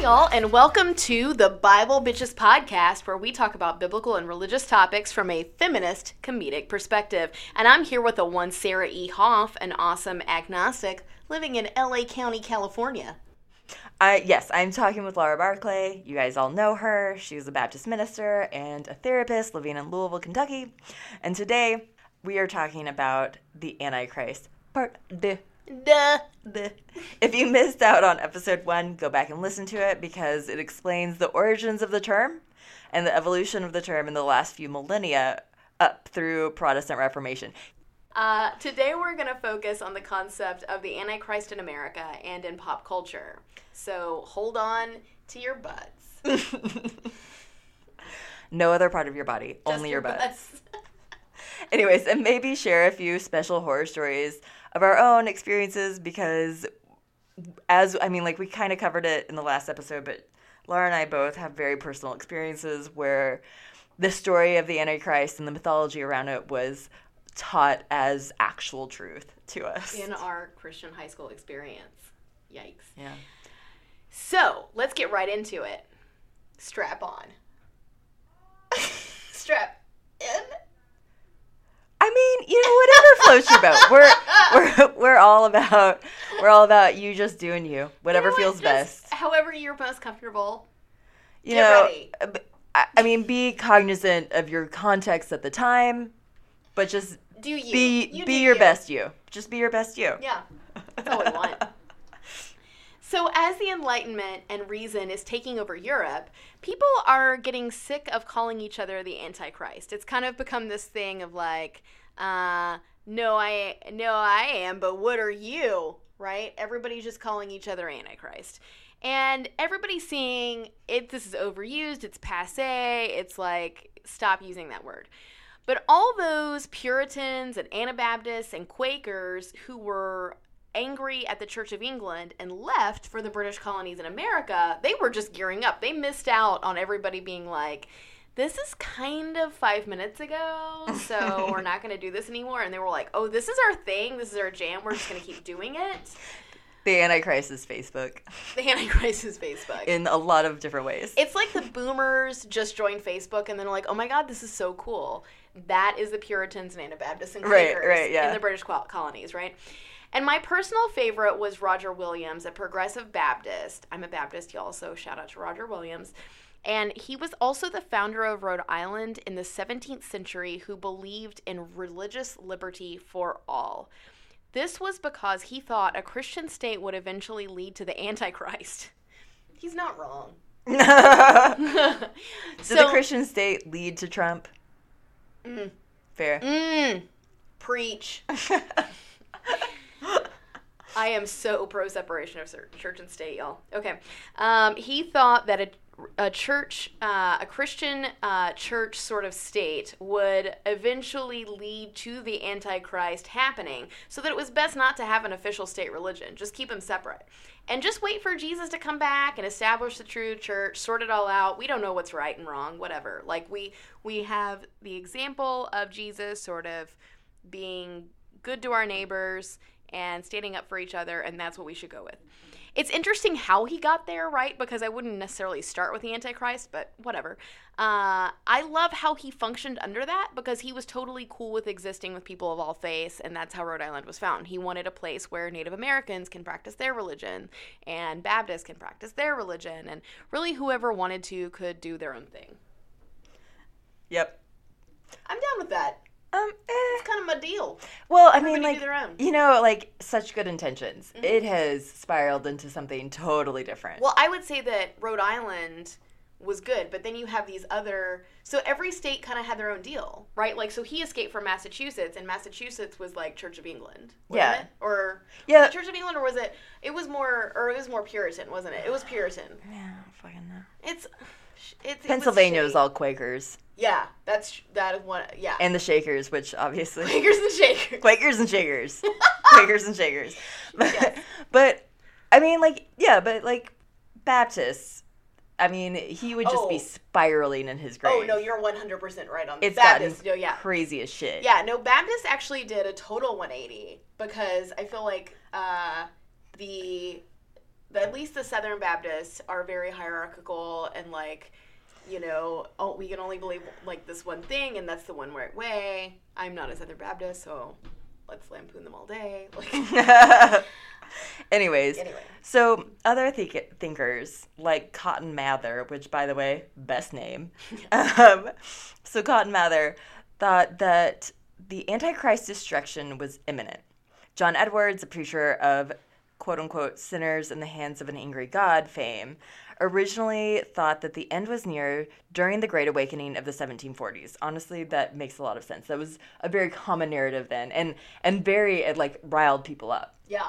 y'all, and welcome to the Bible Bitches podcast, where we talk about biblical and religious topics from a feminist comedic perspective. And I'm here with the one Sarah E. Hoff, an awesome agnostic living in LA County, California. I yes, I'm talking with Laura Barclay. You guys all know her. She's a Baptist minister and a therapist living in Louisville, Kentucky. And today we are talking about the Antichrist, part deux. Duh. If you missed out on episode one, go back and listen to it because it explains the origins of the term and the evolution of the term in the last few millennia up through Protestant Reformation. Uh, today we're going to focus on the concept of the Antichrist in America and in pop culture. So hold on to your butts. no other part of your body, Just only your butts. butts. Anyways, and maybe share a few special horror stories of our own experiences because, as I mean, like we kind of covered it in the last episode, but Laura and I both have very personal experiences where the story of the Antichrist and the mythology around it was taught as actual truth to us. in our Christian high school experience. Yikes. Yeah. So let's get right into it. Strap on. Strap in. I mean, you know, whatever floats your boat. We're we're we're all about we're all about you just doing you. Whatever You know feels best. However you're most comfortable. you Get know, ready. I mean, be cognizant of your context at the time, but just Do you be You be your you. best you. Just be your best you. Yeah. That's all we want. As the Enlightenment and reason is taking over Europe, people are getting sick of calling each other the Antichrist. It's kind of become this thing of like, uh, no, I, no, I am, but what are you? Right? Everybody's just calling each other Antichrist. And everybody's seeing it, this is overused, it's passe, it's like, stop using that word. But all those Puritans and Anabaptists and Quakers who were angry at the Church of England and left for the British colonies in America, they were just gearing up. They missed out on everybody being like, this is kind of five minutes ago, so we're not going to do this anymore. And they were like, oh, this is our thing. This is our jam. We're just going to keep doing it. The Antichrist is Facebook The Antichrist is Facebook. in a lot of different ways. It's like the boomers just joined Facebook and then are like, oh my God, this is so cool. That is the Puritans and Anabaptists and Quakers right, yeah. in the British colonies, right? And my personal favorite was Roger Williams, a progressive Baptist. I'm a Baptist, y'all, so shout out to Roger Williams. And he was also the founder of Rhode Island in the 17th century who believed in religious liberty for all. This was because he thought a Christian state would eventually lead to the Antichrist. He's not wrong. Did so, the Christian state lead to Trump? Fair. Mm, preach. I am so pro separation of church and state, y'all. Okay. Um, he thought that a, a church, uh, a Christian uh, church sort of state would eventually lead to the Antichrist happening, so that it was best not to have an official state religion. Just keep them separate. And just wait for Jesus to come back and establish the true church, sort it all out. We don't know what's right and wrong, whatever. Like we we have the example of Jesus sort of being good to our neighbors and standing up for each other, and that's what we should go with. It's interesting how he got there, right? Because I wouldn't necessarily start with the Antichrist, but whatever. Uh, I love how he functioned under that because he was totally cool with existing with people of all faiths, and that's how Rhode Island was found. He wanted a place where Native Americans can practice their religion, and Baptists can practice their religion, and really whoever wanted to could do their own thing. Yep. I'm down with that. Um, eh. It's kind of my deal. Well, I Everybody mean, like you know, like such good intentions. Mm-hmm. It has spiraled into something totally different. Well, I would say that Rhode Island was good, but then you have these other. So every state kind of had their own deal, right? Like, so he escaped from Massachusetts, and Massachusetts was like Church of England, wasn't Yeah. it? Or Yeah. was it Church of England, or was it? It was more, or it was more Puritan, wasn't it? It was Puritan. yeah, I fucking know. It's. It's, it Pennsylvania was all Quakers Yeah, that's that is one. Yeah, and the Shakers, which obviously Quakers and Shakers. Quakers and Shakers, Quakers and Shakers. But, Yes. but I mean, like yeah, but like Baptists. I mean, he would just be Oh. spiraling in his grave. Oh no, you're 100 percent right on it's Baptist. No, yeah, crazy as shit. Yeah, no, Baptist actually did a total 180 because I feel like uh, the the, at least the Southern Baptists are very hierarchical and like, you know, oh, we can only believe like this one thing and that's the one right way. I'm not a Southern Baptist, so let's lampoon them all day. Like, Anyways, Anyway. so other think- thinkers like Cotton Mather, which by the way, best name. um, so Cotton Mather thought that the Antichrist destruction was imminent. John Edwards, a preacher of quote unquote sinners in the hands of an angry God fame, originally thought that the end was near during the Great Awakening of the 1740s. Honestly, that makes a lot of sense. That was a very common narrative then, and and very it like riled people up. yeah.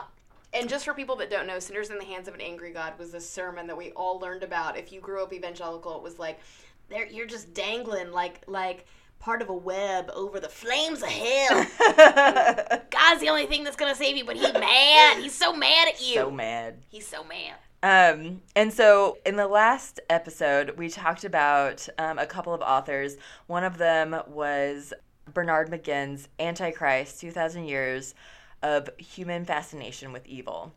And just for people that don't know, Sinners in the Hands of an Angry God was a sermon that we all learned about. If you grew up evangelical, it was like, there you're just dangling like like part of a web over the flames of hell. God's the only thing that's gonna save you, but he's mad. He's so mad at you. so mad. He's so mad. Um, and so in the last episode, we talked about um, a couple of authors. One of them was Bernard McGinn's Antichrist 2,000 Years of Human Fascination with Evil.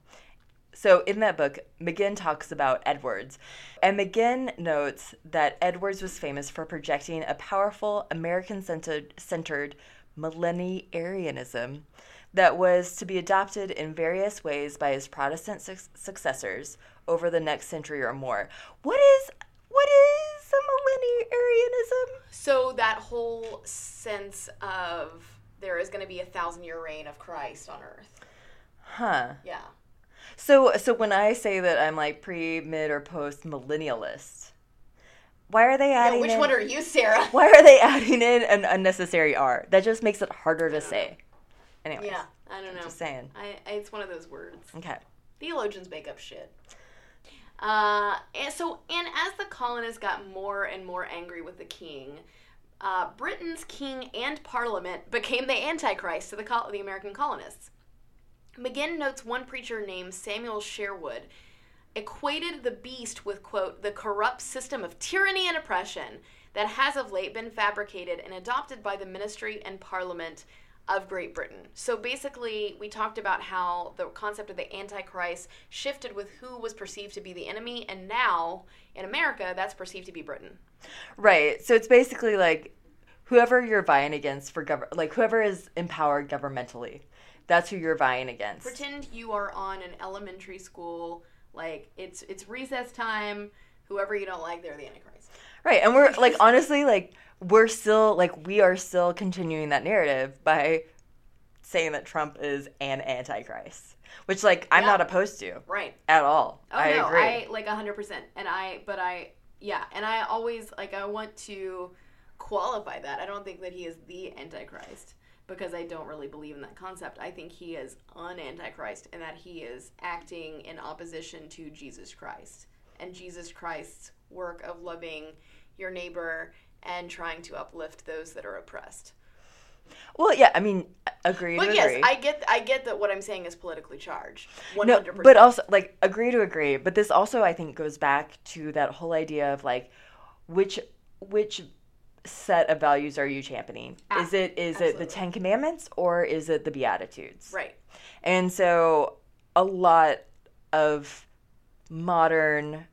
So in that book, McGinn talks about Edwards. And McGinn notes that Edwards was famous for projecting a powerful American centered, millenarianism that was to be adopted in various ways by his Protestant suc successors over the next century or more. What is what is a millenarianism? So that whole sense of there is gonna be a thousand year reign of Christ on earth. Huh. Yeah. So so when I say that I'm like pre, mid, or post millennialist, why are they Yeah, adding which in, one are you, Sarah? why are they adding in an unnecessary R? That just makes it harder to say. Anyways, Yeah, I don't know. just saying. I, I, it's one of those words. Okay. Theologians make up shit. Uh, and so, and as the colonists got more and more angry with the king, uh, Britain's king and parliament became the antichrist to the, col- the American colonists. McGinn notes one preacher named Samuel Sherwood equated the beast with, quote, the corrupt system of tyranny and oppression that has of late been fabricated and adopted by the ministry and parliament of Great Britain. So basically, we talked about how the concept of the Antichrist shifted with who was perceived to be the enemy, and now in America, that's perceived to be Britain. Right. So it's basically like whoever you're vying against for gov- like whoever is empowered governmentally. That's who you're vying against. Pretend you are on an elementary school, like it's it's recess time. Whoever you don't like, they're the Antichrist. Right. And we're like honestly like we're still like we are still continuing that narrative by saying that Trump is an antichrist, which like I'm Yeah. not opposed to Right. at all. Oh I no, agree. I like hundred percent. And I, but I, yeah, and I always like I want to qualify that. I don't think that he is the Antichrist because I don't really believe in that concept. I think he is an Antichrist and that he is acting in opposition to Jesus Christ and Jesus Christ's work of loving your neighbor and trying to uplift those that are oppressed. Well, yeah, I mean, agree But to yes, agree. I get I get that what I'm saying is politically charged. No, hundred percent. but also like agree to agree. But this also I think goes back to that whole idea of like which which set of values are you championing? Ah, is it is it the. Ten Commandments or is it the Beatitudes? Right. And so a lot of modern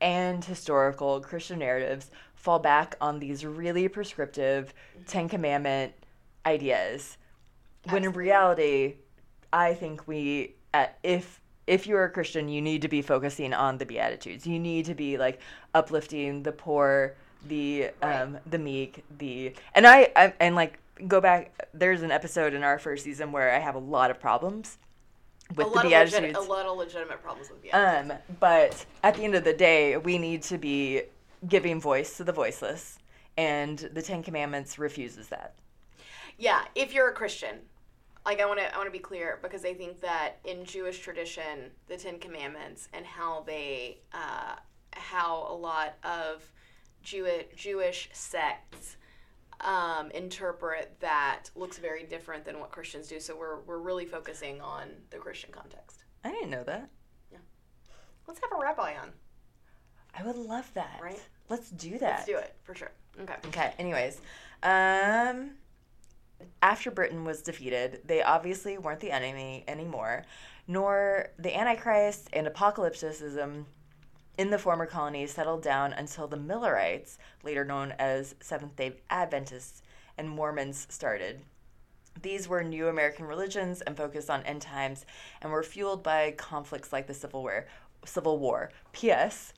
and historical Christian narratives fall back on these really prescriptive Ten Commandment ideas. When in reality, I think we, uh, if if you're a Christian, you need to be focusing on the Beatitudes. You need to be like uplifting the poor, the um, the meek, the and I, I and like go back. There's an episode in our first season where I have a lot of problems with a the Beatitudes. legit, a lot of legitimate problems with Beatitudes. Um, but at the end of the day, we need to be giving voice to the voiceless, and the Ten Commandments refuses that. Yeah, if you're a Christian, like I want to, I want to be clear because I think that in Jewish tradition, the Ten Commandments and how they, uh, how a lot of Jewish Jewish sects um, interpret that looks very different than what Christians do. So we're we're really focusing on the Christian context. I didn't know that. Yeah, let's have a rabbi on. I would love that. Right? Let's do that. Let's do it for sure. Okay. Okay. Anyways, um, After Britain was defeated, they obviously weren't the enemy anymore, nor the Antichrist and apocalypticism in the former colonies settled down until the Millerites, later known as Seventh day Adventists, and Mormons started. These were new American religions and focused on end times and were fueled by conflicts like the Civil War. Civil War. P.S.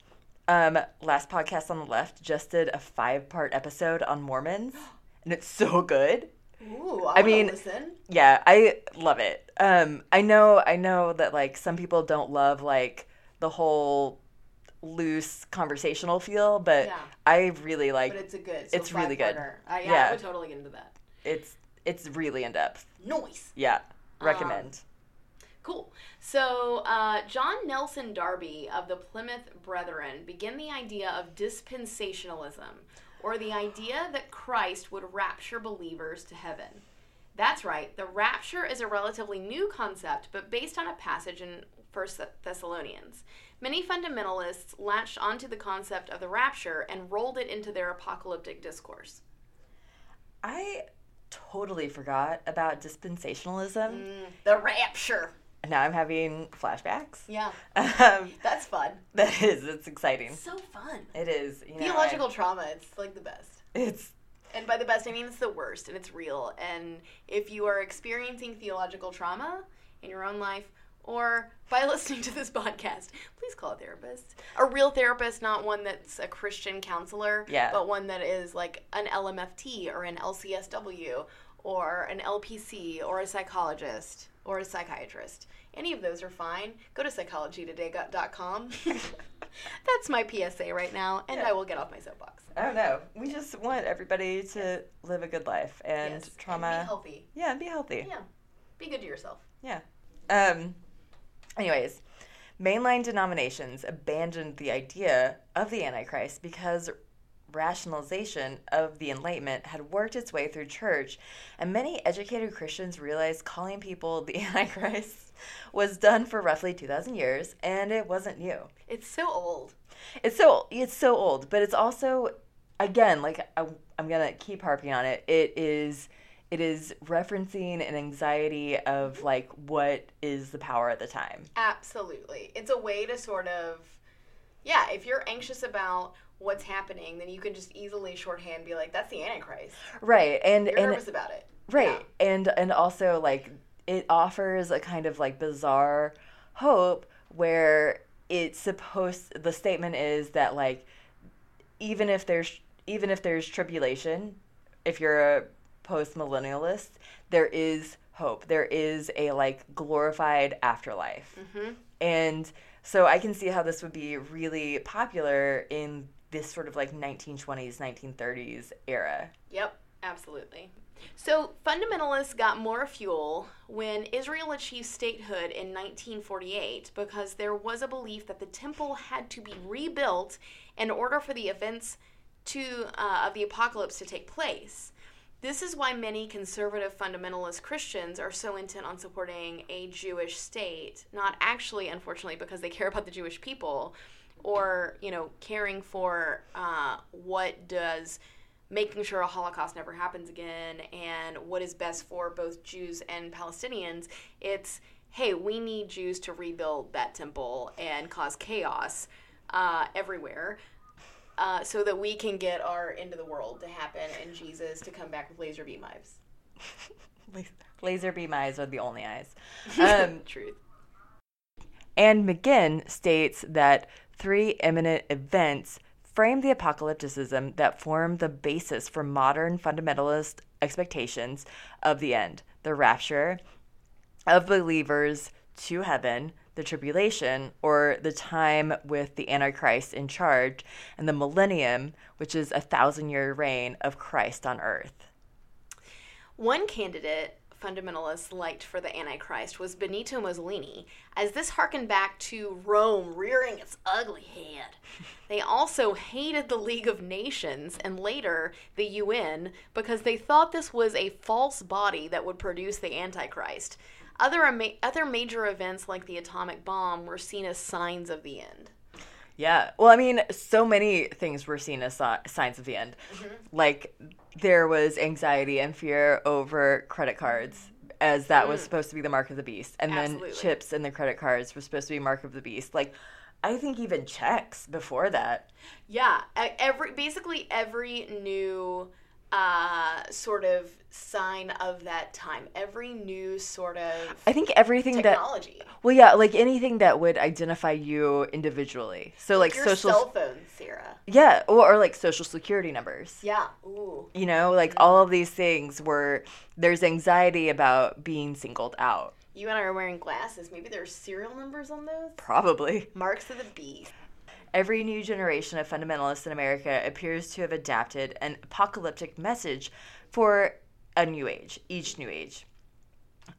Um, last podcast on the left just did a five part episode on Mormons, and it's so good. Ooh, I I, mean- listen. Yeah, I love it. Um, I know, I know that like some people don't love like the whole loose conversational feel, but Yeah. I really like But it's a good. So it's really good. Uh, yeah, Yeah. I would totally get into that. it's it's really in depth. Noise. Yeah, Um, recommend. Cool. So, uh, John Nelson Darby of the Plymouth Brethren began the idea of dispensationalism, or the idea that Christ would rapture believers to heaven. That's right, the rapture is a relatively new concept, but based on a passage in 1 Thessalonians. Many fundamentalists latched onto the concept of the rapture and rolled it into their apocalyptic discourse. I totally forgot about dispensationalism. the rapture. Now I'm having flashbacks. Yeah, Um, that's fun. that is, it's exciting. So fun. It is. You know, Theological trauma, it's like the best. It's And by the best, I mean it's the worst and it's real. And if you are experiencing theological trauma in your own life or by listening to this podcast, please call a therapist. A real therapist, not one that's a Christian counselor, Yeah. but one that is like an LMFT or an LCSW or an LPC or a psychologist or a psychiatrist. Any of those are fine. Go to psychologytoday.com. that's my PSA right now, and Yeah. I will get off my soapbox. I don't know. We just want everybody to live a good life and Yes, trauma. And be healthy. yeah, and be healthy. Yeah. Be good to yourself. Yeah. Um. Anyways, mainline denominations abandoned the idea of the Antichrist because rationalization of the Enlightenment had worked its way through church, and many educated Christians realized calling people the Antichrist was done for roughly 2,000 years, and it wasn't new. It's so old. It's so it's so old, but it's also again like I, I'm gonna keep harping on it. It is it is referencing an anxiety of like what is the power at the time. Absolutely. It's a way to sort of, yeah, if you're anxious about what's happening, then you can just easily shorthand be like, that's the Antichrist. Right, and You're and nervous about it. right, and and also like it offers a kind of like bizarre hope where it's supposed the statement is that like even if there's even if there's tribulation, if you're a post millennialist, there is hope. There is a like glorified afterlife. hmm And so I can see how this would be really popular in this sort of like 1920s, 1930s era. Yep, absolutely. So, fundamentalists got more fuel when Israel achieved statehood in 1948 because there was a belief that the temple had to be rebuilt in order for the events to uh, of the apocalypse to take place. This is why many conservative fundamentalist Christians are so intent on supporting a Jewish state, not actually, unfortunately, because they care about the Jewish people or, you know, caring for uh, what does making sure a Holocaust never happens again and what is best for both Jews and Palestinians. It's, hey, we need Jews to rebuild that temple and cause chaos uh, everywhere. Uh, so that we can get our end of the world to happen and Jesus to come back with laser beam eyes. Laser beam eyes are the only eyes. Um, Truth. and McGinn states that three imminent events frame the apocalypticism that form the basis for modern fundamentalist expectations of the end the rapture of believers to heaven, the tribulation, or the time with the Antichrist in charge, and the millennium, which is a thousand year reign of Christ on earth. One candidate fundamentalists liked for the Antichrist was Benito Mussolini, as this harkened back to Rome rearing its ugly head. They also hated the League of Nations and later the UN because they thought this was a false body that would produce the Antichrist. Other, ama- other major events like the atomic bomb were seen as signs of the end. Yeah. Well, I mean, so many things were seen as si- signs of the end. Mm-hmm. Like there was anxiety and fear over credit cards as that was supposed to be the mark of the beast. And Mm. Absolutely. then chips in the credit cards were supposed to be mark of the beast. Like I think even checks before that. Yeah, every basically every new uh, sort of sign of that time, every new sort of I think everything that technology, well yeah, like anything that would identify you individually. So like your social cell phone, Sarah. Yeah, or, or like social security numbers. Yeah. Ooh. You know, like all of these things where there's anxiety about being singled out. You and I are wearing glasses. Maybe there's serial numbers on those. Probably. Marks of the beast. Every new generation of fundamentalists in America appears to have adapted an apocalyptic message for a new age, each new age.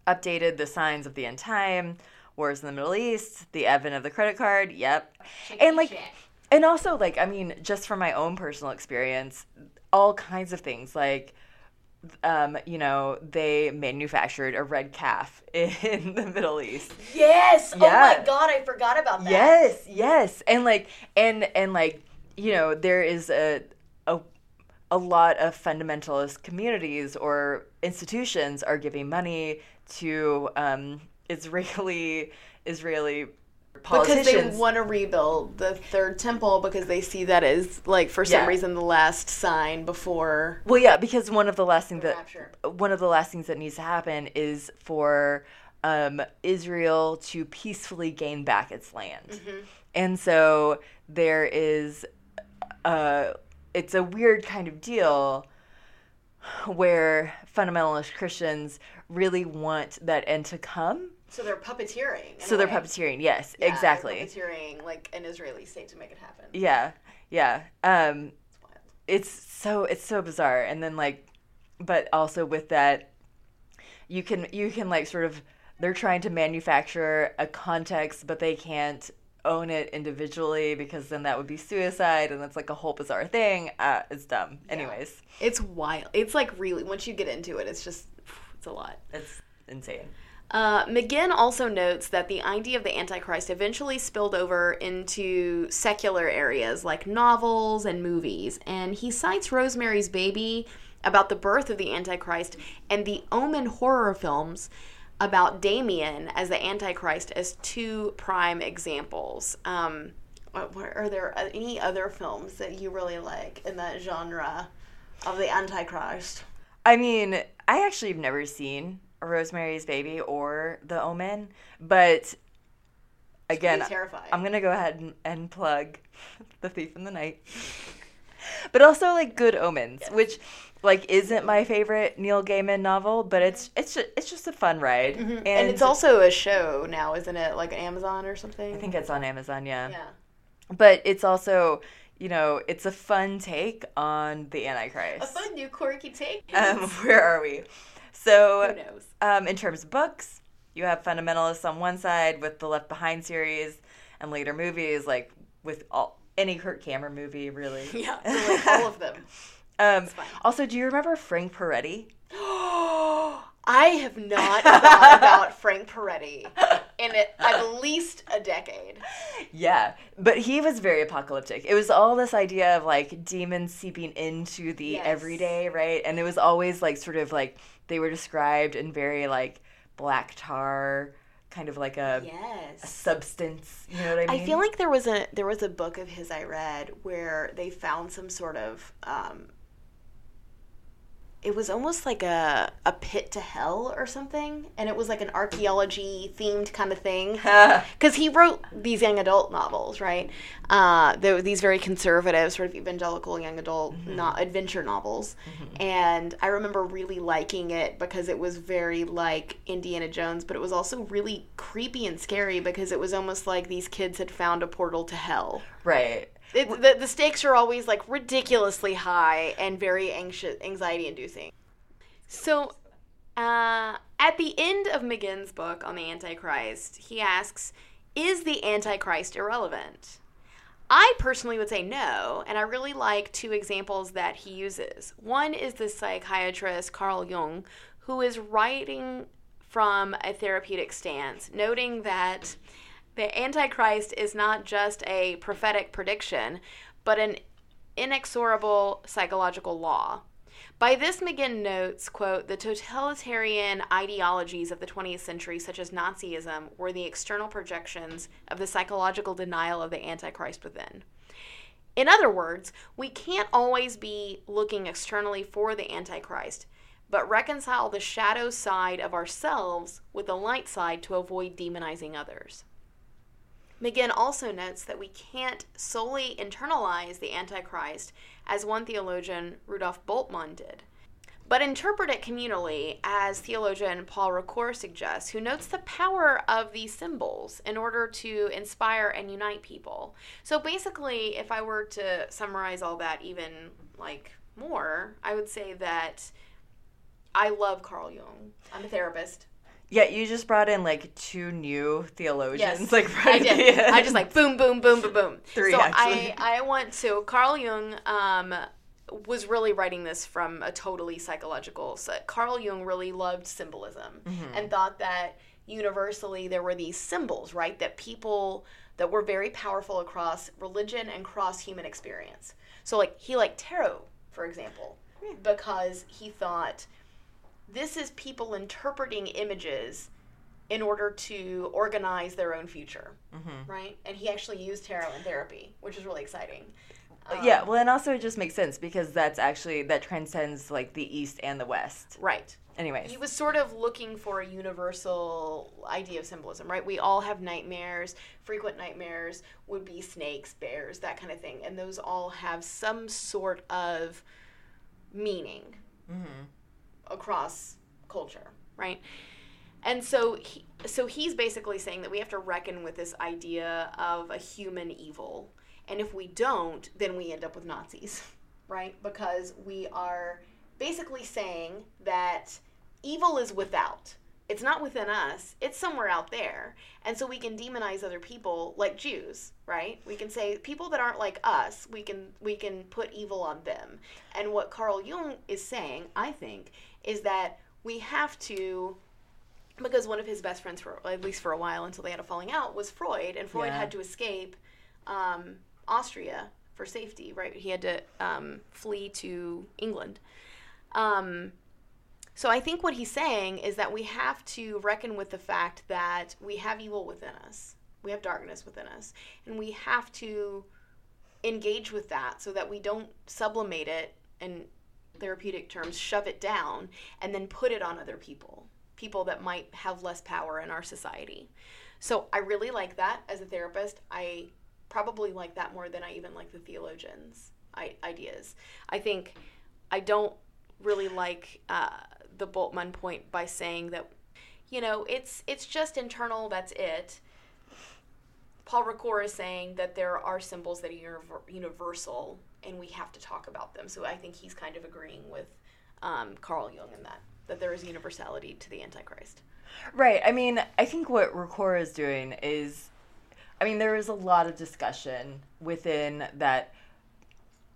Updated the signs of the end time, wars in the Middle East, the advent of the credit card, yep. and like and also like I mean, just from my own personal experience, all kinds of things like um, you know, they manufactured a red calf in the Middle East. Yes. Oh my god, I forgot about that. Yes, yes, and like, and and like, you know, there is a a a lot of fundamentalist communities or institutions are giving money to um, Israeli Israeli Because they want to rebuild the third temple because they see that as like for some Yeah. reason the last sign before well, yeah, because one of the last things that rapture. one of the last things that needs to happen is for um, Israel to peacefully gain back its land. Mm-hmm. And so there is uh it's a weird kind of deal where fundamentalist Christians really want that end to come. So they're puppeteering. So they're puppeteering, yes, Yeah, exactly. Puppeteering like an Israeli state to make it happen. Yeah. Yeah. Um It's wild. it's so it's so bizarre and then like but also with that you can you can like sort of they're trying to manufacture a context but they can't own it individually because then that would be suicide and that's like a whole bizarre thing uh, it's dumb anyways It's wild. It's like really once you get into it, it's just it's a lot. it's insane Uh, McGinn also notes that the idea of the Antichrist eventually spilled over into secular areas like novels and movies, and he cites Rosemary's Baby about the birth of the Antichrist and the Omen horror films about Damien as the Antichrist as two prime examples. Um, are there any other films that you really like in that genre of the Antichrist? i mean i actually have never seen rosemary's baby or the omen but again I'm gonna go ahead and, and plug The Thief in the Night, but also like Good Omens, which like isn't my favorite Neil Gaiman novel, but it's it's just, it's just a fun ride, and, Mm-hmm. and it's also a show now, isn't it? Like Amazon or something. I think it's on Amazon, yeah. Yeah. But it's also you know it's a fun take on the Antichrist. A fun new quirky take. Um, where are we? So Who knows? um, in terms of books, you have fundamentalists on one side with the Left Behind series, and later movies like with all any Kirk Cameron movie, really. Yeah, like all of them. Um, also, do you remember Frank Peretti? I have not thought about Frank Peretti in it, at least a decade. Yeah, but he was very apocalyptic. It was all this idea of like demons seeping into the Yes. everyday, right? And it was always like sort of like they were described in very like black tar, kind of like a, a Yes. substance. You know what I mean? I feel like there was a there was a book of his I read where they found some sort of um, it was almost like a a pit to hell or something, and it was like an archaeology themed kind of thing. Because he wrote these young adult novels, right? Uh, they were these very conservative, sort of evangelical young adult no- adventure novels. And I remember really liking it because it was very like Indiana Jones, but it was also really creepy and scary because it was almost like these kids had found a portal to hell. right. It, the, the stakes are always like ridiculously high and very anxious, anxiety inducing. So, uh, at the end of McGinn's book on the Antichrist, he asks, Is the Antichrist irrelevant? I personally would say no, and I really like two examples that he uses. One is the psychiatrist Carl Jung, who is writing from a therapeutic stance, noting that The Antichrist is not just a prophetic prediction, but an inexorable psychological law. By this, McGinn notes, quote, the totalitarian ideologies of the 20th century, such as Nazism, were the external projections of the psychological denial of the Antichrist within. In other words, we can't always be looking externally for the Antichrist, but reconcile the shadow side of ourselves with the light side to avoid demonizing others. McGinn also notes that we can't solely internalize the Antichrist, as one theologian, Rudolf Bultmann, did, but interpret it communally, as theologian Paul Ricoeur suggests, who notes the power of these symbols in order to inspire and unite people. So basically, if I were to summarize all that even like more, I would say that I love Carl Jung. I'm a therapist. Yeah, you just brought in like two new theologians. Yes, like I right at did. I just like boom, boom, boom, boom, boom. Three, so actually. I, I want to. Carl Jung um, was really writing this from a totally psychological. So Carl Jung really loved symbolism Mm-hmm. and thought that universally there were these symbols, right? That people that were very powerful across religion and cross human experience. So like he liked tarot, for example, because he thought this is people interpreting images in order to organize their own future, Mm-hmm. right? And he actually used tarot in therapy, which is really exciting. Um, yeah, well, and also it just makes sense because that's actually that transcends like the East and the West. right. Anyways, He was sort of looking for a universal idea of symbolism, right? We all have nightmares. Frequent nightmares would be snakes, bears, that kind of thing. And those all have some sort of meaning Mhm. Across culture, right? And so he, so he's basically saying that we have to reckon with this idea of a human evil. And if we don't, then we end up with Nazis, right? Because we are basically saying that evil is without. It's not within us, it's somewhere out there. And so we can demonize other people like Jews, right? We can say people that aren't like us, we can we can put evil on them. And what Carl Jung is saying, I think, is that we have to because one of his best friends for at least for a while until they had a falling out was Freud and Freud Yeah. had to escape um, Austria for safety right he had to um, flee to England um, so I think what he's saying is that we have to reckon with the fact that we have evil within us we have darkness within us and we have to engage with that so that we don't sublimate it in therapeutic terms shove it down and then put it on other people people that might have less power in our society. So i really like that as a therapist. I probably like that more than i even like the theologians ideas. I think i don't really like uh, the Bultmann point by saying that you know it's it's just internal that's it. Paul Ricoeur is saying that there are symbols that are universal and we have to talk about them. So I think he's kind of agreeing with um, Carl Jung in that, that there is universality to the Antichrist. Right. I mean, I think what Ricoeur is doing is, I mean, there is a lot of discussion within that,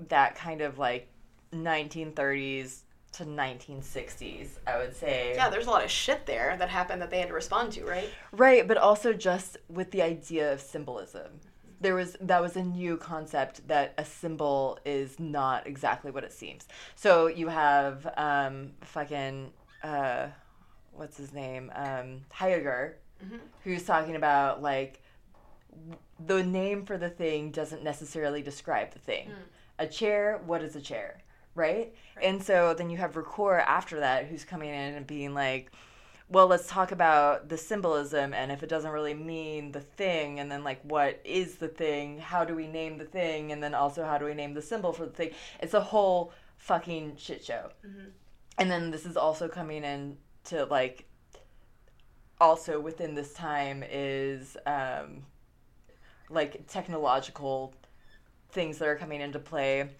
that kind of like 1930s to 1960s, I would say. Yeah, there's a lot of shit there that happened that they had to respond to, right? Right, but also just with the idea of symbolism. There was that was a new concept that a symbol is not exactly what it seems. So you have um fucking uh what's his name? Um Heidegger who's talking about like the name for the thing doesn't necessarily describe the thing. A chair, what is a chair? Right? And so then you have Ricoeur after that who's coming in and being like, well, let's talk about the symbolism and if it doesn't really mean the thing, and then like what is the thing? How do we name the thing? And then also how do we name the symbol for the thing? It's a whole fucking shit show. And then this is also coming in to like, also within this time is um, like technological things that are coming into play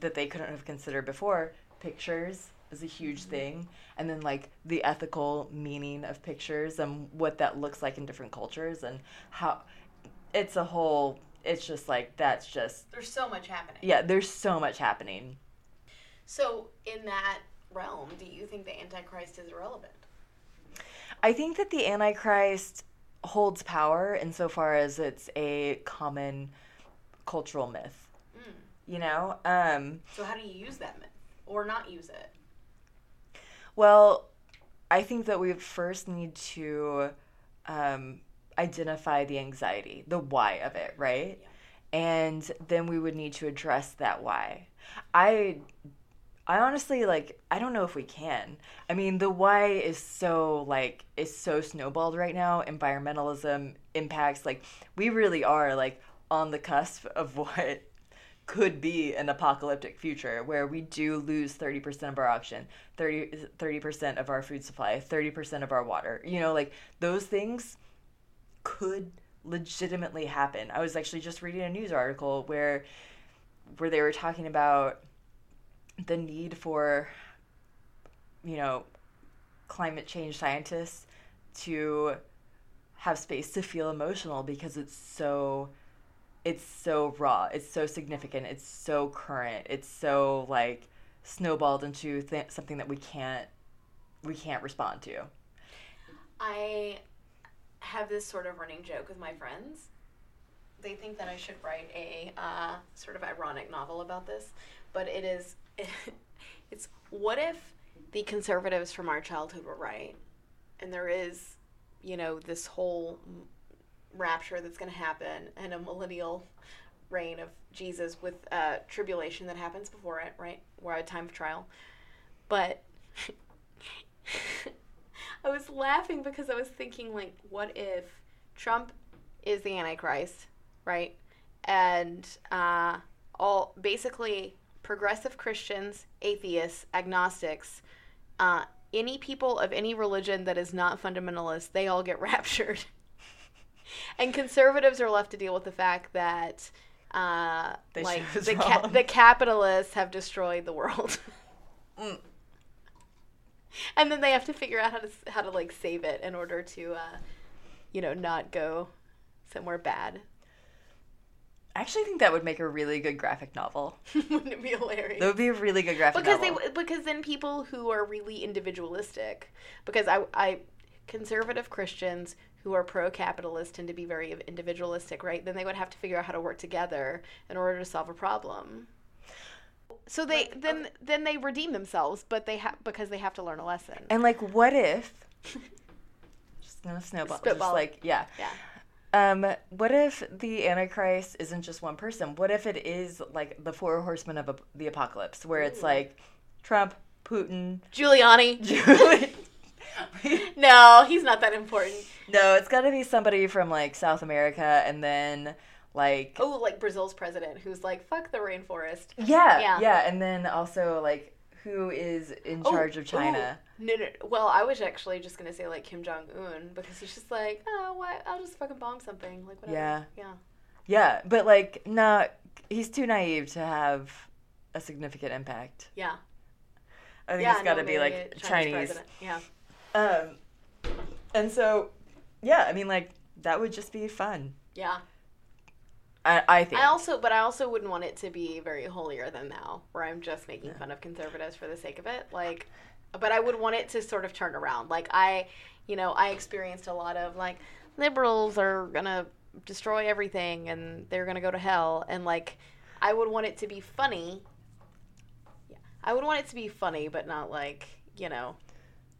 that they couldn't have considered before. Pictures is a huge thing, and then like the ethical meaning of pictures and what that looks like in different cultures and how it's a whole. It's just like that's just There's so much happening. yeah. There's so much happening. So, in that realm, do you think the Antichrist is irrelevant? I think that the Antichrist holds power insofar as it's a common cultural myth. You know? Um, So how do you use that myth or not use it? Well, I think that we first need to um, identify the anxiety, the why of it, right? And then we would need to address that why. I I honestly like I don't know if we can. I mean, the why is so like is so snowballed right now. Environmentalism impacts like we really are like on the cusp of what could be an apocalyptic future where we do lose 30% of our oxygen, 30 30% of our food supply, 30% of our water. You know, like those things could legitimately happen. I was actually just reading a news article where where they were talking about the need for you know climate change scientists to have space to feel emotional because it's so it's so raw it's so significant it's so current it's so like snowballed into th- something that we can't we can't respond to I have this sort of running joke with my friends. They think that I should write a uh, sort of ironic novel about this, but it is it's what if the conservatives from our childhood were right, and there is, you know, this whole rapture that's going to happen and a millennial reign of Jesus with uh, tribulation that happens before it, right? We're at a time of trial, but I was laughing because I was thinking, like, what if Trump is the Antichrist, right? And uh, all basically progressive Christians, atheists, agnostics, uh, any people of any religion that is not fundamentalist, they all get raptured. And conservatives are left to deal with the fact that, uh, They like, the, ca- the capitalists have destroyed the world. Mm. and then they have to figure out how to how to like save it in order to uh you know not go somewhere bad. I actually think that would make a really good graphic novel. Wouldn't it be hilarious? That would be a really good graphic because novel. they because then people who are really individualistic because i i conservative christians who are pro-capitalist tend to be very individualistic right then they would have to figure out how to work together in order to solve a problem so they Like, then okay. then they redeem themselves but they have because they have to learn a lesson And like, what if? Just gonna snowball. Spitball. Just like, yeah. yeah Um, what if the Antichrist isn't just one person? What if it is like the four horsemen of ap- the apocalypse, where it's Ooh. like Trump, Putin, giuliani Julie? no he's not that important no, it's got to be somebody from like South America, and then like Oh, like Brazil's president who's like, fuck the rainforest. yeah, Yeah. yeah, and then also like who is in Oh, charge of China? ooh. No, no. Well, I was actually just gonna say like Kim Jong Un because he's just like, oh, what? I'll just fucking bomb something, like whatever. Yeah. Yeah. Yeah, but like, no, he's too naive to have a significant impact. Yeah. I think yeah. it's got to no, be like Chinese. president. Yeah. Um, and so, yeah, I mean, like that would just be fun. Yeah. I, I think. I also, but I also wouldn't want it to be very holier than thou, where I'm just making fun of conservatives for the sake of it. Like, but I would want it to sort of turn around. Like I, you know, I experienced a lot of like liberals are gonna destroy everything and they're gonna go to hell, and like I would want it to be funny. Yeah, I would want it to be funny, but not like you know,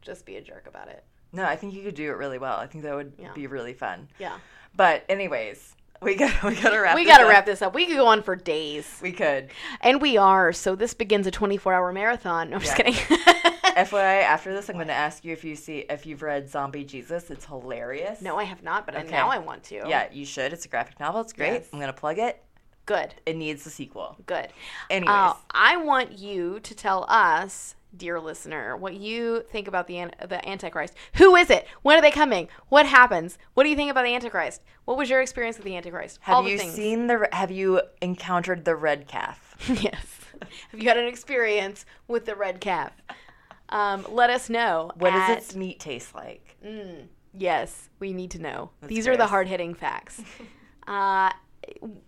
just be a jerk about it. No, I think you could do it really well. I think that would Yeah. be really fun. Yeah, But anyways, we got we got to wrap. we gotta up. wrap this up. We could go on for days, We could. and we are. So this begins a 24-hour marathon. No, I'm just kidding. FYI, after this, I'm going to ask you if you see if you've read Zombie Jesus. It's hilarious. No, I have not, but Okay. now I want to. Yeah, you should. It's a graphic novel. It's great. Yes. I'm going to plug it. Good. It needs a sequel. Good. Anyways, Uh, I want you to tell us, dear listener, what you think about the the Antichrist. Who is it? When are they coming? What happens? What do you think about the Antichrist? What was your experience with the Antichrist? have All you things. seen the? Have you encountered the red calf? yes. Have you had an experience with the red calf? Um, let us know. What does its meat taste like? Mm, yes, we need to know. That's These are the hard hitting facts. uh,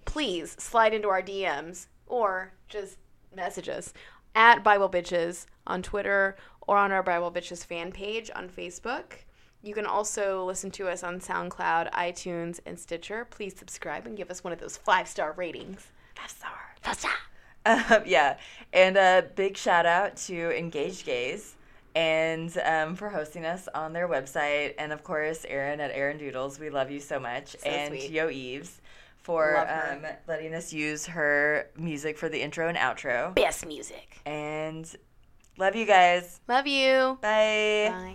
please slide into our DMs or just message us at Bible Bitches on Twitter or on our Bible Bitches fan page on Facebook. You can also listen to us on SoundCloud, iTunes, and Stitcher. Please subscribe and give us one of those five star ratings. Five star. Five star. Um, yeah, and a big shout out to Engaged Gays and um, for hosting us on their website, and of course Aaron at Aaron Doodles. We love you so much, So and sweet. Yo Eves for um, letting us use her music for the intro and outro. Best music. And Love you guys. Love you. Bye. Bye.